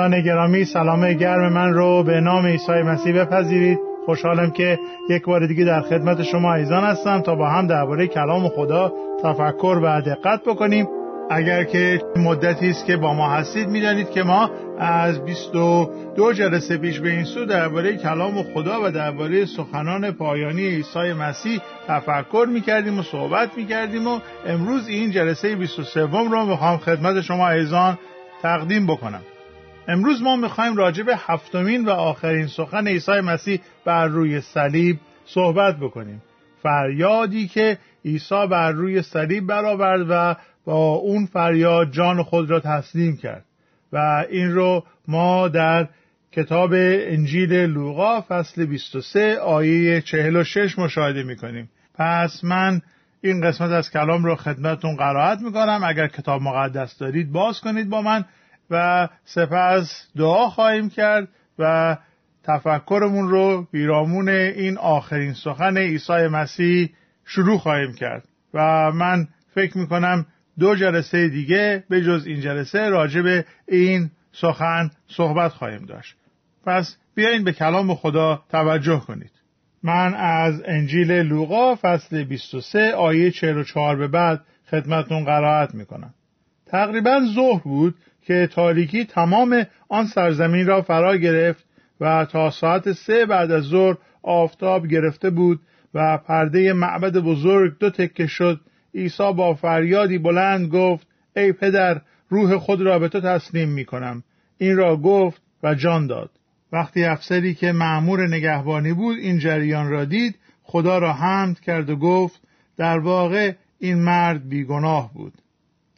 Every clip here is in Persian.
دوستان گرامی سلام گرم من رو به نام عیسی مسیح بپذیرید. خوشحالم که یک بار دیگه در خدمت شما ایزان هستم تا با هم درباره کلام خدا تفکر و دقت بکنیم. اگر که مدتی است که با ما هستید می‌دانید که ما از 22 جلسه پیش به این سو درباره کلام خدا و درباره سخنان پایانی عیسی مسیح تفکر می‌کردیم و صحبت می‌کردیم و امروز این جلسه 23 رو می‌خوام خدمت شما ایزان تقدیم بکنم. امروز ما می‌خوایم راجع به هفتمین و آخرین سخن عیسی مسیح بر روی صلیب صحبت بکنیم. فریادی که عیسی بر روی صلیب برآورد و با اون فریاد جان خود را تسلیم کرد. و این رو ما در کتاب انجیل لوقا فصل 23 آیه 46 مشاهده می‌کنیم. پس من این قسمت از کلام رو خدمتون قرائت می‌کنم. اگر کتاب مقدس دارید باز کنید با من. و سپس دعا خواهیم کرد و تفکرمون رو بیرامون این آخرین سخن عیسی مسیح شروع خواهیم کرد. و من فکر می‌کنم دو جلسه دیگه به جز این جلسه راجع به این سخن صحبت خواهیم داشت. پس بیاین به کلام خدا توجه کنید. من از انجیل لوقا فصل 23 آیه 44 به بعد خدمتون قرائت می‌کنم. تقریبا ظهر بود که تاریکی تمام آن سرزمین را فرا گرفت و تا ساعت سه بعد از ظهر آفتاب گرفته بود و پرده معبد بزرگ دو تکه شد. عیسی با فریادی بلند گفت ای پدر روح خود را به تو تسلیم می کنم این را گفت و جان داد. وقتی افسری که معمور نگهبانی بود این جریان را دید خدا را حمد کرد و گفت در واقع این مرد بیگناه بود.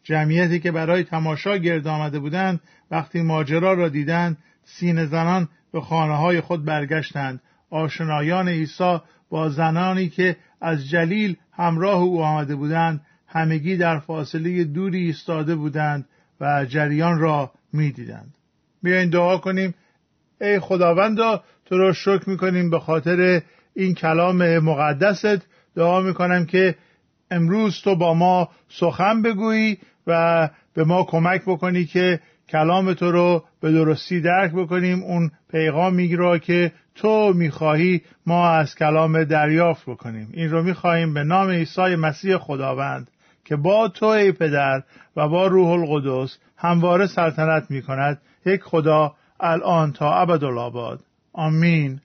جمعیتی که برای تماشا گرد آمده بودند وقتی ماجرا را دیدند سین زنان به خانه های خود برگشتند. آشنایان عیسی با زنانی که از جلیل همراه او آمده بودند همگی در فاصله دوری ایستاده بودند و جریان را می‌دیدند. بیاین دعا کنیم. ای خداوندا تو را شکر می‌کنیم به خاطر این کلام مقدست. دعا می‌کنم که امروز تو با ما سخن بگویی و به ما کمک بکنی که کلام تو رو به درستی درک بکنیم اون پیغامی را که تو می‌خواهی ما از کلام دریافت بکنیم. این رو می‌خواهیم به نام عیسی مسیح خداوند که با تو ای پدر و با روح القدس همواره سلطنت می‌کند. یک خدا الان تا ابدالآباد. آمین.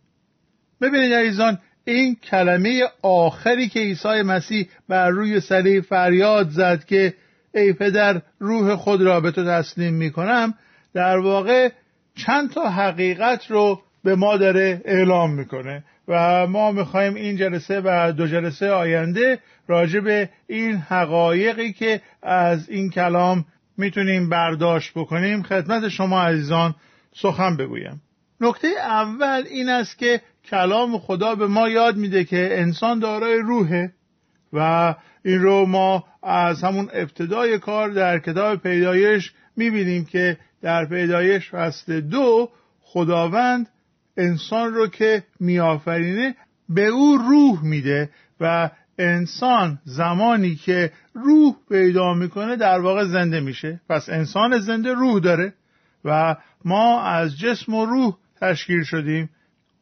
ببینید عزیزان این کلمه آخری که عیسی مسیح بر روی صلیب فریاد زد که ای پدر روح خود را به تو تسلیم می کنم در واقع چند تا حقیقت رو به ما داره اعلام می‌کنه و ما می‌خوایم این جلسه و دو جلسه آینده راجع به این حقایقی که از این کلام می‌تونیم برداشت بکنیم خدمت شما عزیزان سخن بگویم. نکته اول این است که کلام خدا به ما یاد میده که انسان دارای روحه. و این رو ما از همون ابتدای کار در کتاب پیدایش می‌بینیم که در پیدایش فصل دو خداوند انسان رو که میآفرینه به او روح میده و انسان زمانی که روح پیدا می‌کنه در واقع زنده میشه. پس انسان زنده روح داره و ما از جسم و روح تشکیل شدیم.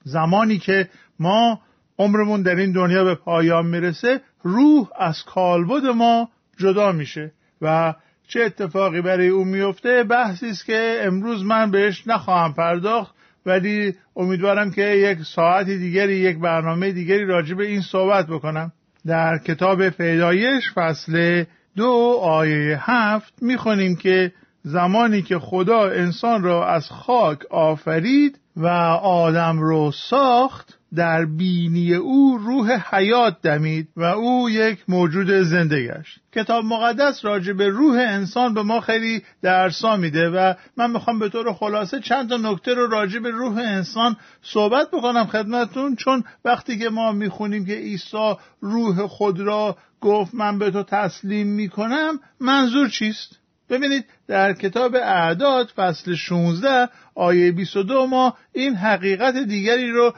زمانی که ما عمرمون در این دنیا به پایان می‌رسه روح از کالبد ما جدا میشه و چه اتفاقی برای او میفته بحثی است که امروز من بهش نخواهم پرداخت ولی امیدوارم که یک ساعتی دیگری یک برنامه دیگری راجع به این صحبت بکنم. در کتاب پیدایش فصل دو آیه هفت می‌خونیم که زمانی که خدا انسان را از خاک آفرید و آدم رو ساخت در بینی او روح حیات دمید و او یک موجود زنده گشت. کتاب مقدس راجع به روح انسان به ما خیلی درسا میده و من می‌خوام به طور خلاصه چند تا نکته رو راجع به روح انسان صحبت بکنم خدمتون چون وقتی که ما می‌خونیم که عیسی روح خود را گفت من به تو تسلیم می‌کنم منظور چیست؟ ببینید در کتاب اعداد فصل 16 آیه 22 ما این حقیقت دیگری رو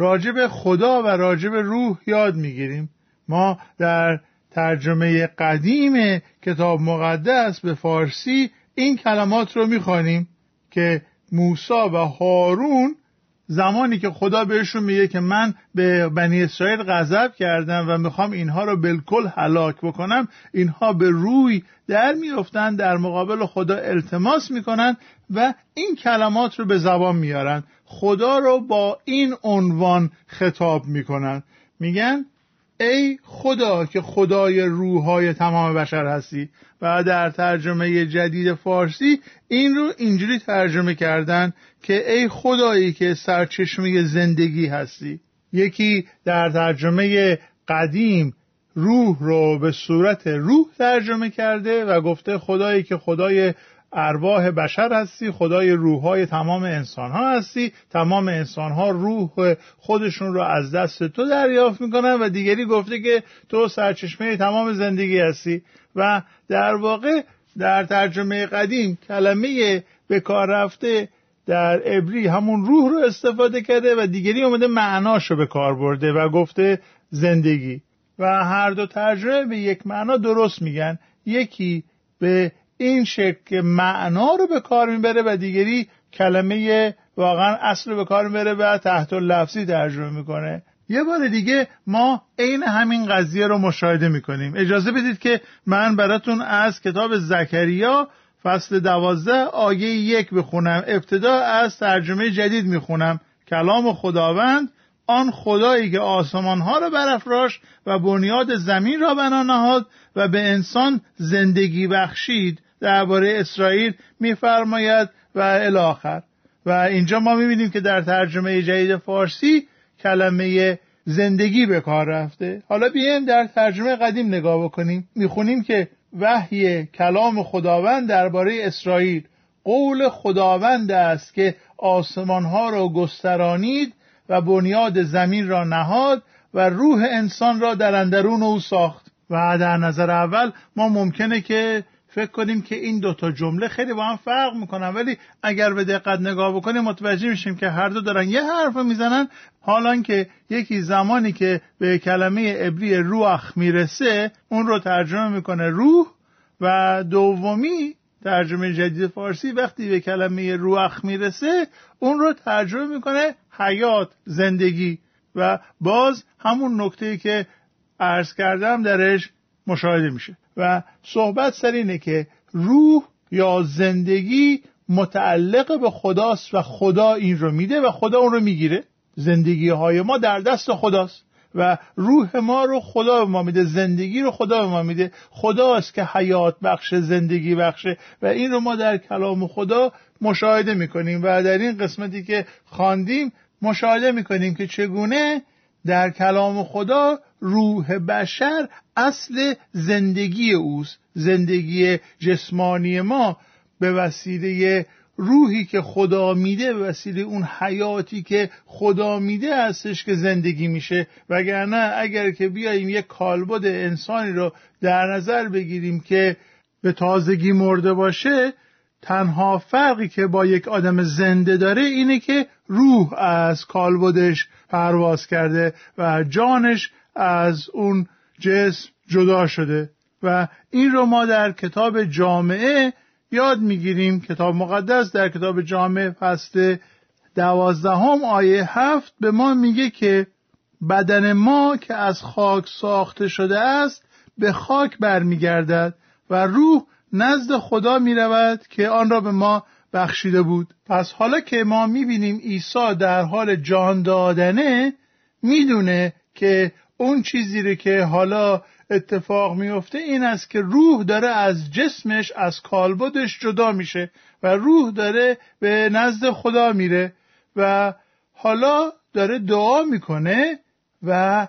راجب خدا و راجب روح یاد می‌گیریم. ما در ترجمه قدیم کتاب مقدس به فارسی این کلمات رو می‌خوانیم که موسا و هارون زمانی که خدا بهشون میگه که من به بنی اسرائیل غضب کردم و می‌خوام اینها رو بالکل هلاک بکنم اینها به روی در میفتن در مقابل خدا التماس می‌کنن و این کلمات رو به زبان میارن خدا رو با این عنوان خطاب می‌کنن میگن ای خدا که خدای روحهای تمام بشر هستی و در ترجمه جدید فارسی این رو اینجوری ترجمه کردن که ای خدایی که سرچشمه زندگی هستی. یکی در ترجمه قدیم روح رو به صورت روح ترجمه کرده و گفته خدایی که خدای ارواح بشر هستی خدای روحهای تمام انسان ها هستی. تمام انسان ها روح خودشون رو از دست تو دریافت می‌کنن و دیگری گفته که تو سرچشمه تمام زندگی هستی. و در واقع در ترجمه قدیم کلمه به کار رفته در عبری همون روح رو استفاده کرده و دیگری اومده معناش رو به کار برده و گفته زندگی. و هر دو ترجمه به یک معنا درست میگن. یکی به این شکل که معنا رو به کار می‌بره و دیگری کلمه واقعا اصل رو به کار می‌بره و تحت لفظی ترجمه می‌کنه. یه بار دیگه ما عین همین قضیه رو مشاهده می‌کنیم. اجازه بدید که من براتون از کتاب زکریا فصل دوازده آیه یک بخونم ابتدا از ترجمه جدید می‌خونم. کلام خداوند آن خدایی که آسمان ها را برافراش و بنیاد زمین را بنا نهاد و به انسان زندگی بخشید. درباره اسرائیل میفرماید و الاخر و اینجا ما می‌بینیم که در ترجمه جدید فارسی کلمه زندگی به کار رفته. حالا بیایم در ترجمه قدیم نگاه بکنیم. می‌خونیم که وحی کلام خداوند درباره اسرائیل. قول خداوند است که آسمان ها را گسترانید و بنیاد زمین را نهاد و روح انسان را در اندرون او ساخت. و در نظر اول ما ممکنه که فکر کنیم که این دوتا جمله خیلی با هم فرق می‌کنن ولی اگر به دقت نگاه بکنیم متوجه میشیم که هر دو دارن یه حرف می‌زنن. حالا که یکی زمانی که به کلمه عبری روح می‌رسه اون رو ترجمه می‌کنه روح و دومی ترجمه جدید فارسی وقتی به کلمه روح می‌رسه اون رو ترجمه می‌کنه حیات زندگی. و باز همون نکته که عرض کردم درش مشاهده میشه. و صحبت سر اینه که روح یا زندگی متعلق به خداست و خدا این رو میده و خدا اون رو می‌گیره. زندگی های ما در دست خداست و روح ما رو خدا به ما میده زندگی رو خدا به ما میده. خداست که حیات بخش زندگی بخشه و این رو ما در کلام خدا مشاهده می‌کنیم و در این قسمتی که خواندیم مشاهده می‌کنیم که چگونه در کلام خدا روح بشر اصل زندگی اوست. زندگی جسمانی ما به وسیله روحی که خدا میده به وسیله اون حیاتی که خدا میده هستش که زندگی میشه. وگرنه اگر که بیاییم یک کالبد انسانی رو در نظر بگیریم که به تازگی مرده باشه تنها فرقی که با یک آدم زنده داره اینه که روح از کالبدش پرواز کرده و جانش از اون جسم جدا شده. و این رو ما در کتاب جامعه یاد می‌گیریم. کتاب مقدس در کتاب جامعه فصل دوازدهم آیه هفت به ما میگه که بدن ما که از خاک ساخته شده است به خاک برمیگردد و روح نزد خدا می‌رود که آن را به ما بخشیده بود. پس حالا که ما می‌بینیم عیسی در حال جان دادنه می‌دونه که اون چیزی رو که حالا اتفاق میفته این است که روح داره از جسمش از کالبدش جدا میشه و روح داره به نزد خدا میره و حالا داره دعا می‌کنه و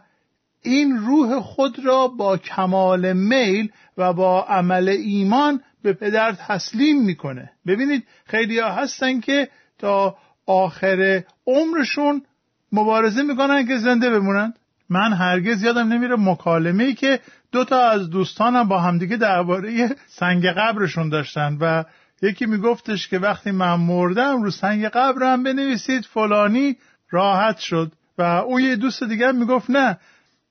این روح خود را با کمال میل و با عمل ایمان به پدر تسلیم می‌کنه. ببینید خیلی ها هستن که تا آخر عمرشون مبارزه می‌کنن که زنده بمونند. من هرگز یادم نمیره مکالمه ای که دو تا از دوستانم با همدیگه درباره سنگ قبرشون داشتن و یکی میگفتش که وقتی من مردم رو سنگ قبرم بنویسید فلانی راحت شد. و او یه دوست دیگه می‌گفت نه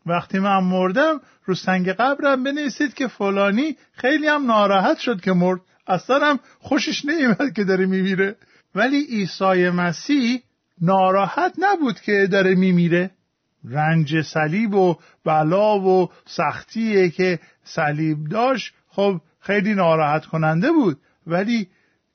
وقتی من مردم رو سنگ قبرم بنویسید که فلانی خیلی هم ناراحت شد که مرد. اصلا هم خوشش نمیاد که داره میمیره. ولی عیسی مسیح ناراحت نبود که داره میمیره. رنج صلیب و بلا و سختیه که صلیب داشت خب خیلی ناراحت کننده بود. ولی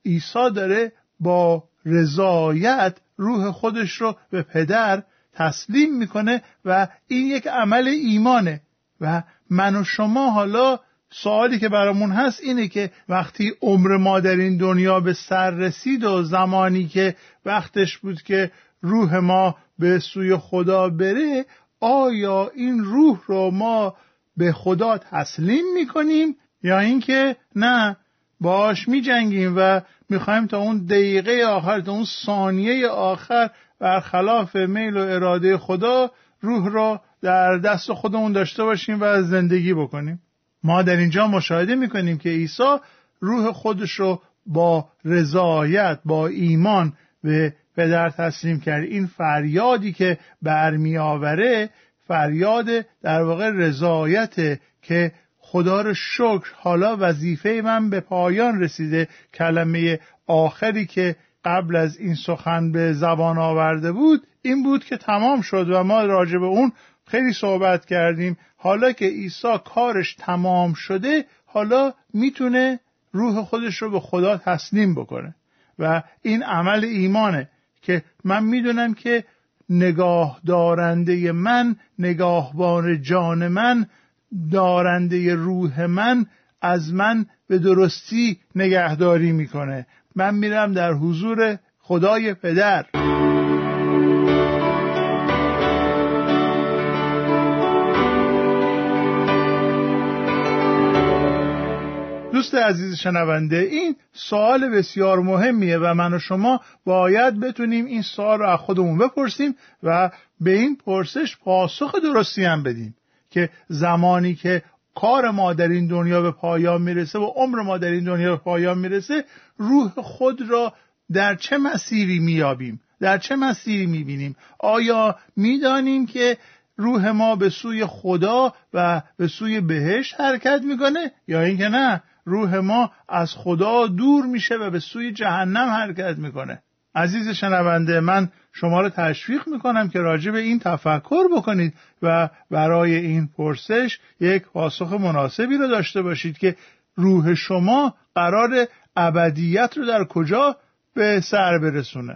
عیسی داره با رضایت روح خودش رو به پدر تسلیم می‌کنه و این یک عمل ایمانه. و من و شما حالا سوالی که برامون هست اینه که وقتی عمر ما در این دنیا به سر رسید و زمانی که وقتش بود که روح ما به سوی خدا بره آیا این روح رو ما به خدا تسلیم می‌کنیم یا اینکه نه باش میجنگیم و می‌خوایم تا اون دقیقه آخر تا اون ثانیه آخر برخلاف میل و اراده خدا روح را در دست خودمون داشته باشیم و زندگی بکنیم. ما در اینجا مشاهده می‌کنیم که عیسی روح خودش رو با رضایت با ایمان به پدر تسلیم کرد. این فریادی که برمیآوره فریاد در واقع رضایت که خدا رو شکر حالا وظیفه من به پایان رسیده. کلمه آخری که قبل از این سخن به زبان آورده بود این بود که تمام شد و ما راجع به اون خیلی صحبت کردیم. حالا که عیسی کارش تمام شده حالا می‌تونه روح خودش رو به خدا تسلیم بکنه. و این عمل ایمانه. که من می‌دونم که نگاه دارنده من نگاهبان جان من دارنده روح من از من به درستی نگهداری می‌کنه. من میرم در حضور خدای پدر. عزیز شنونده این سوال بسیار مهمیه و من و شما باید بتونیم این سوال رو از خودمون بپرسیم و به این پرسش پاسخ درستی هم بدیم که زمانی که کار ما در این دنیا به پایان می‌رسه و عمر ما در این دنیا به پایان می‌رسه روح خود را در چه مسیری میابیم در چه مسیری می‌بینیم؟ آیا می‌دانیم که روح ما به سوی خدا و به سوی بهشت حرکت می‌کنه یا اینکه نه؟ روح ما از خدا دور میشه و به سوی جهنم حرکت می‌کنه. عزیز شنونده من شما رو تشویق می‌کنم که راجع به این تفکر بکنید و برای این پرسش یک پاسخ مناسبی رو داشته باشید که روح شما قرار ابدیت رو در کجا به سر برسونه؟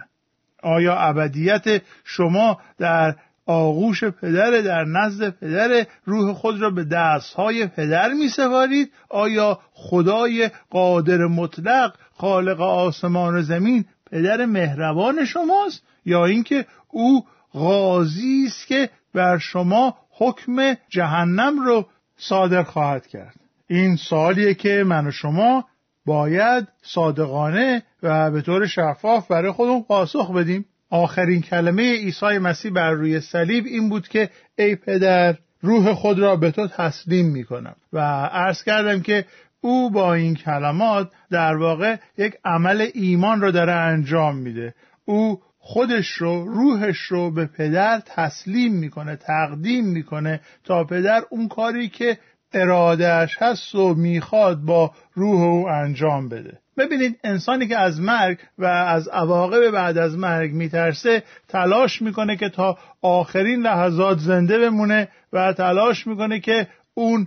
آیا ابدیت شما در آغوش پدر در نزد پدر روح خود را به دستهای پدر می سوارید؟ آیا خدای قادر مطلق خالق آسمان و زمین پدر مهربان شماست؟ یا اینکه او غازی است که بر شما حکم جهنم رو صادر خواهد کرد؟ این سوالیه که من و شما باید صادقانه و به طور شفاف برای خودمون پاسخ بدیم. آخرین کلمه عیسی مسیح بر روی صلیب این بود که ای پدر روح خود را به تو تسلیم می کنم و عرض کردم که او با این کلمات در واقع یک عمل ایمان را داره انجام میده. او خودش رو روحش رو به پدر تسلیم می‌کنه تقدیم می‌کنه تا پدر اون کاری که ارادهش هست و می‌خواد با روح او انجام بده. ببینید انسانی که از مرگ و از عواقب بعد از مرگ میترسه تلاش می‌کنه که تا آخرین لحظات زنده بمونه و تلاش می‌کنه که اون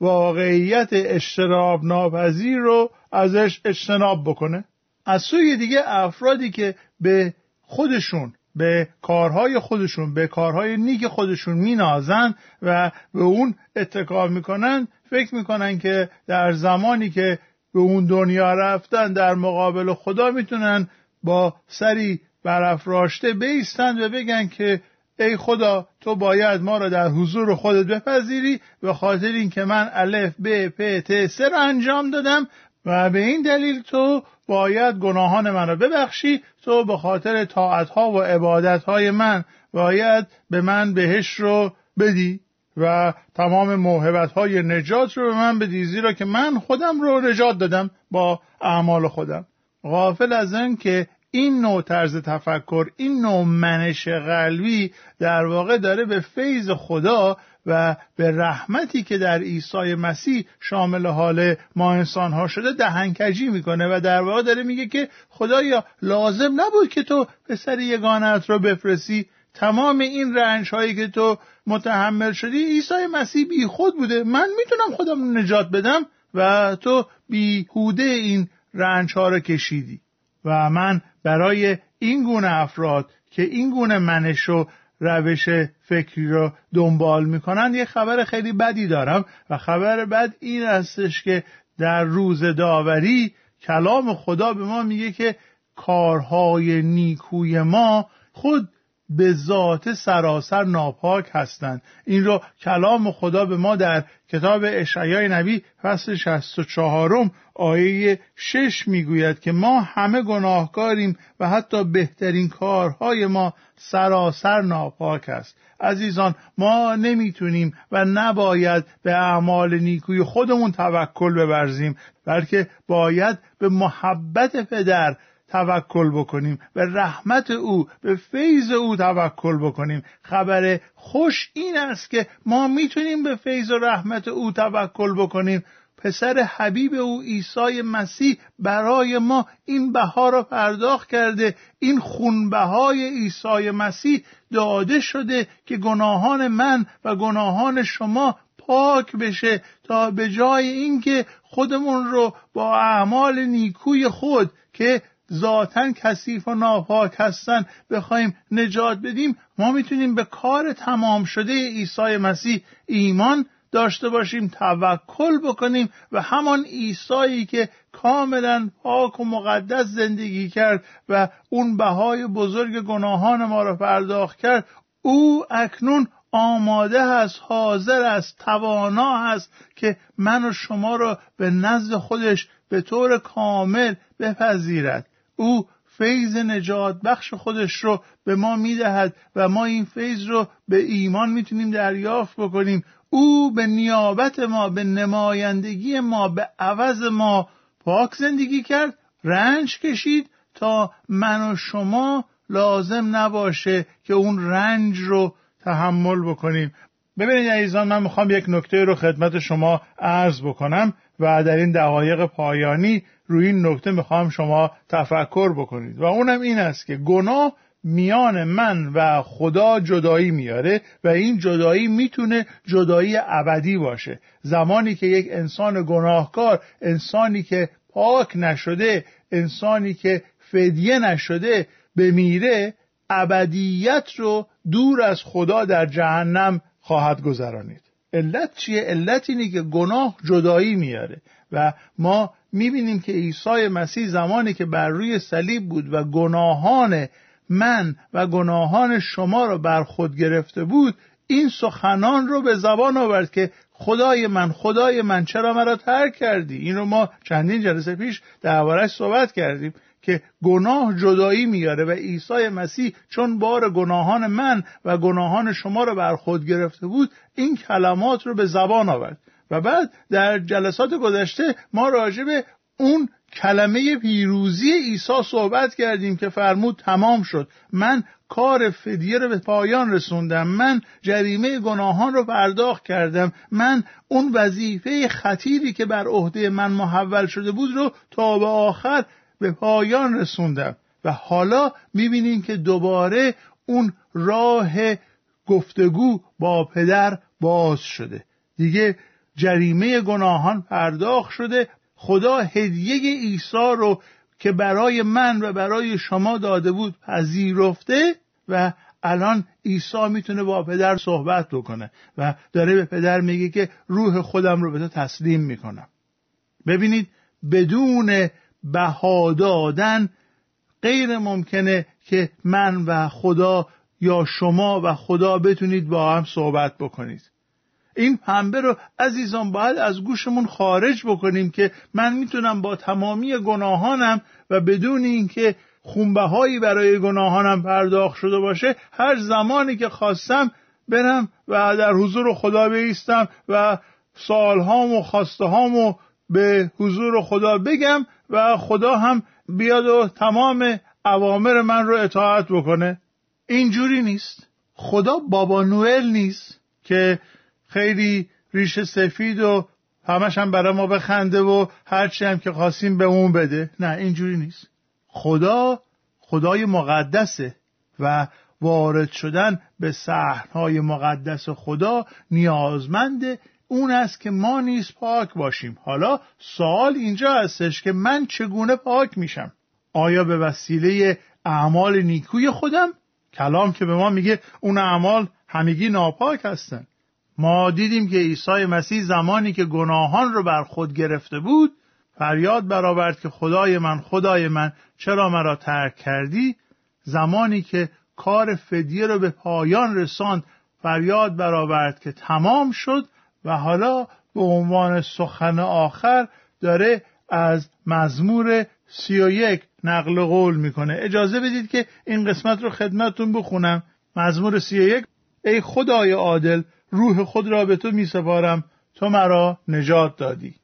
واقعیت اجتناب ناپذیر رو ازش اجتناب بکنه. از سوی دیگه افرادی که به خودشون به کارهای خودشون به کارهای نیک خودشون مینازن و به اون اتکا می‌کنن فکر می‌کنن که در زمانی که به اون دنیا رفتن در مقابل خدا می‌تونن با سری برافراشته بیستند و بگن که ای خدا تو باید ما را در حضور خودت بپذیری به خاطر اینکه من الف ب پ ت س را انجام دادم و به این دلیل تو باید گناهان من را ببخشی. تو به خاطر طاعتها و عبادتهای من باید به من بهش رو بدی. و تمام موهبت های نجات رو به من بدی زیرا که من خودم رو نجات دادم با اعمال خودم. غافل از این که این نوع طرز تفکر این نوع منش قلبی در واقع داره به فیض خدا و به رحمتی که در عیسی مسیح شامل حال ما انسان ها شده دهنکجی می‌کنه و در واقع داره میگه که خدایا لازم نبود که تو پسر یگانت رو بفرستی. تمام این رنج هایی که تو متحمل شدی عیسی مسیح بی خود بوده. من می‌تونم خودم رو نجات بدم و تو بیهوده این رنج ها رو کشیدی. و من برای این گونه افراد که این گونه منش و روش فکری رو دنبال می‌کنن یه خبر خیلی بدی دارم. و خبر بد این هستش که در روز داوری کلام خدا به ما میگه که کارهای نیکوی ما خود به ذات سراسر ناپاک هستند. این رو کلام خدا به ما در کتاب اشعیای نبی فصل 64 آیه 6 می‌گوید که ما همه گناهکاریم و حتی بهترین کارهای ما سراسر ناپاک است. عزیزان ما نمی‌تونیم و نباید به اعمال نیکوی خودمون توکل ببرزیم بلکه باید به محبت پدر توکل بکنیم به رحمت او به فیض او توکل بکنیم. خبر خوش این است که ما می‌تونیم به فیض و رحمت او توکل بکنیم. پسر حبیب او عیسی مسیح برای ما این بها را پرداخت کرده. این خونبهای عیسی مسیح داده شده که گناهان من و گناهان شما پاک بشه تا به جای اینکه خودمون رو با اعمال نیکوی خود که ذاتا کثیف و ناپاک هستن بخوایم نجات بدیم ما می‌تونیم به کار تمام شده عیسی مسیح ایمان داشته باشیم توکل بکنیم و همان عیسی که کاملا پاک و مقدس زندگی کرد و اون بهای بزرگ گناهان ما را پرداخت کرد او اکنون آماده است حاضر است توانا است که من و شما را به نزد خودش به طور کامل بپذیرد. او فیض نجات بخش خودش رو به ما می‌دهد و ما این فیض رو به ایمان می‌تونیم دریافت بکنیم. او به نیابت ما به نمایندگی ما به عوض ما پاک زندگی کرد رنج کشید تا من و شما لازم نباشه که اون رنج رو تحمل بکنیم. ببینید عزیزان من می‌خوام یک نکته رو خدمت شما عرض بکنم و در این دقایق پایانی روی این نکته می‌خوام شما تفکر بکنید. و اونم این است که گناه میان من و خدا جدایی میاره و این جدایی می‌تونه جدایی ابدی باشه. زمانی که یک انسان گناهکار انسانی که پاک نشده انسانی که فدیه نشده بمیره ابدیت رو دور از خدا در جهنم خواهد گذرانید. علت چیه؟ علت اینه که گناه جدایی میاره. و ما می‌بینیم که عیسی مسیح زمانی که بر روی صلیب بود و گناهان من و گناهان شما را بر خود گرفته بود این سخنان رو به زبان آورد که خدای من خدای من چرا مرا ترک کردی؟ این رو ما چندین جلسه پیش دربارش صحبت کردیم که گناه جدایی میاره و عیسی مسیح چون بار گناهان من و گناهان شما را بر خود گرفته بود این کلمات رو به زبان آورد. و بعد در جلسات گذشته ما راجع به اون کلمه پیروزی عیسی صحبت کردیم که فرمود تمام شد. من کار فدیه رو به پایان رسوندم. من جریمه گناهان رو پرداخت کردم. من اون وظیفه خطیری که بر عهده من محول شده بود رو تا به آخر به پایان رسوندم. و حالا می‌بینیم که دوباره اون راه گفتگو با پدر باز شده. دیگه جریمه گناهان پرداخت شده. خدا هدیه عیسی رو که برای من و برای شما داده بود پذیرفته و الان عیسی می‌تونه با پدر صحبت بکنه و داره به پدر میگه که روح خودم رو به تو تسلیم می‌کنم. ببینید بدون بها دادن غیر ممکنه که من و خدا یا شما و خدا بتونید با هم صحبت بکنید. این پنبه رو عزیزان باید از گوشمون خارج بکنیم که من می‌تونم با تمامی گناهانم و بدون اینکه خونبه هایی برای گناهانم پرداخت شده باشه هر زمانی که خواستم برم و در حضور خدا بیستم و سالهام و خواسته هامو به حضور خدا بگم و خدا هم بیاد و تمام اوامر من رو اطاعت بکنه. اینجوری نیست. خدا بابا نوئل نیست که خیلی ریش سفید و همش هم برای ما بخنده و هرچی هم که خواستیم به اون بده. نه اینجوری نیست. خدا خدای مقدسه و وارد شدن به صحنهای مقدس خدا نیازمند اون است که ما نیز پاک باشیم. حالا سوال اینجا هستش که من چگونه پاک میشم؟ آیا به وسیله اعمال نیکوی خودم؟ کلام که به ما میگه اون اعمال همگی ناپاک هستن. ما دیدیم که عیسی مسیح زمانی که گناهان رو بر خود گرفته بود فریاد برآورد که خدای من خدای من چرا مرا ترک کردی؟ زمانی که کار فدیه رو به پایان رساند فریاد برآورد که تمام شد و حالا به عنوان سخن آخر داره از مزمور سی و یک نقل قول می‌کنه. اجازه بدید که این قسمت رو خدمتتون بخونم. مزمور سی و یک ای خدای عادل روح خود را به تو میسپارم. تو مرا نجات دادی.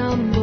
some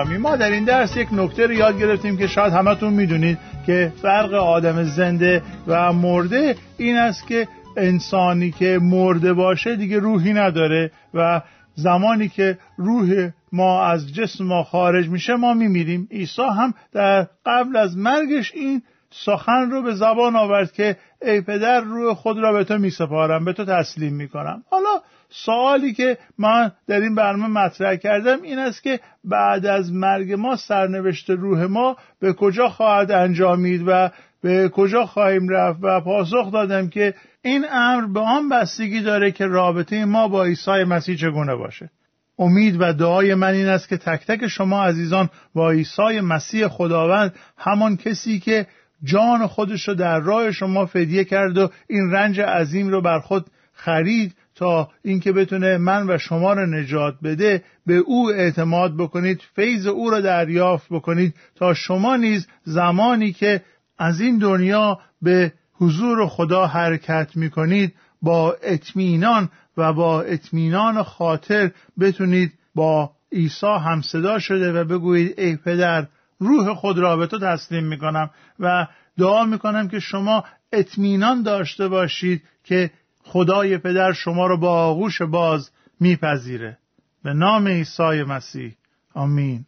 گرامی ما در این درس یک نکته رو یاد گرفتیم که شاید همتون می‌دونید که فرق آدم زنده و مرده این است که انسانی که مرده باشه دیگه روحی نداره و زمانی که روح ما از جسم ما خارج میشه ما میمیریم. عیسی هم در قبل از مرگش این سخن رو به زبان آورد که ای پدر روح خود را به تو میسپارم به تو تسلیم می‌کنم. حالا سوالی که من در این برنامه مطرح کردم این است که بعد از مرگ ما سرنوشت روح ما به کجا خواهد انجامید و به کجا خواهیم رفت و پاسخ دادم که این امر به آن بستگی داره که رابطه ما با عیسی مسیح چگونه باشه. امید و دعای من این است که تک تک شما عزیزان با عیسی مسیح خداوند همان کسی که جان خودش رو در راه شما فدیه کرد و این رنج عظیم رو بر خود خرید تا اینکه بتونه من و شما رو نجات بده به او اعتماد بکنید فیض او را دریافت بکنید تا شما نیز زمانی که از این دنیا به حضور خدا حرکت می‌کنید با اطمینان و با اطمینان خاطر بتونید با عیسی همصدا شده و بگویید ای پدر روح خود را به تو تسلیم می‌کنم و دعا می‌کنم که شما اطمینان داشته باشید که خدای پدر شما را با آغوش باز میپذیره. به نام عیسی مسیح. آمین.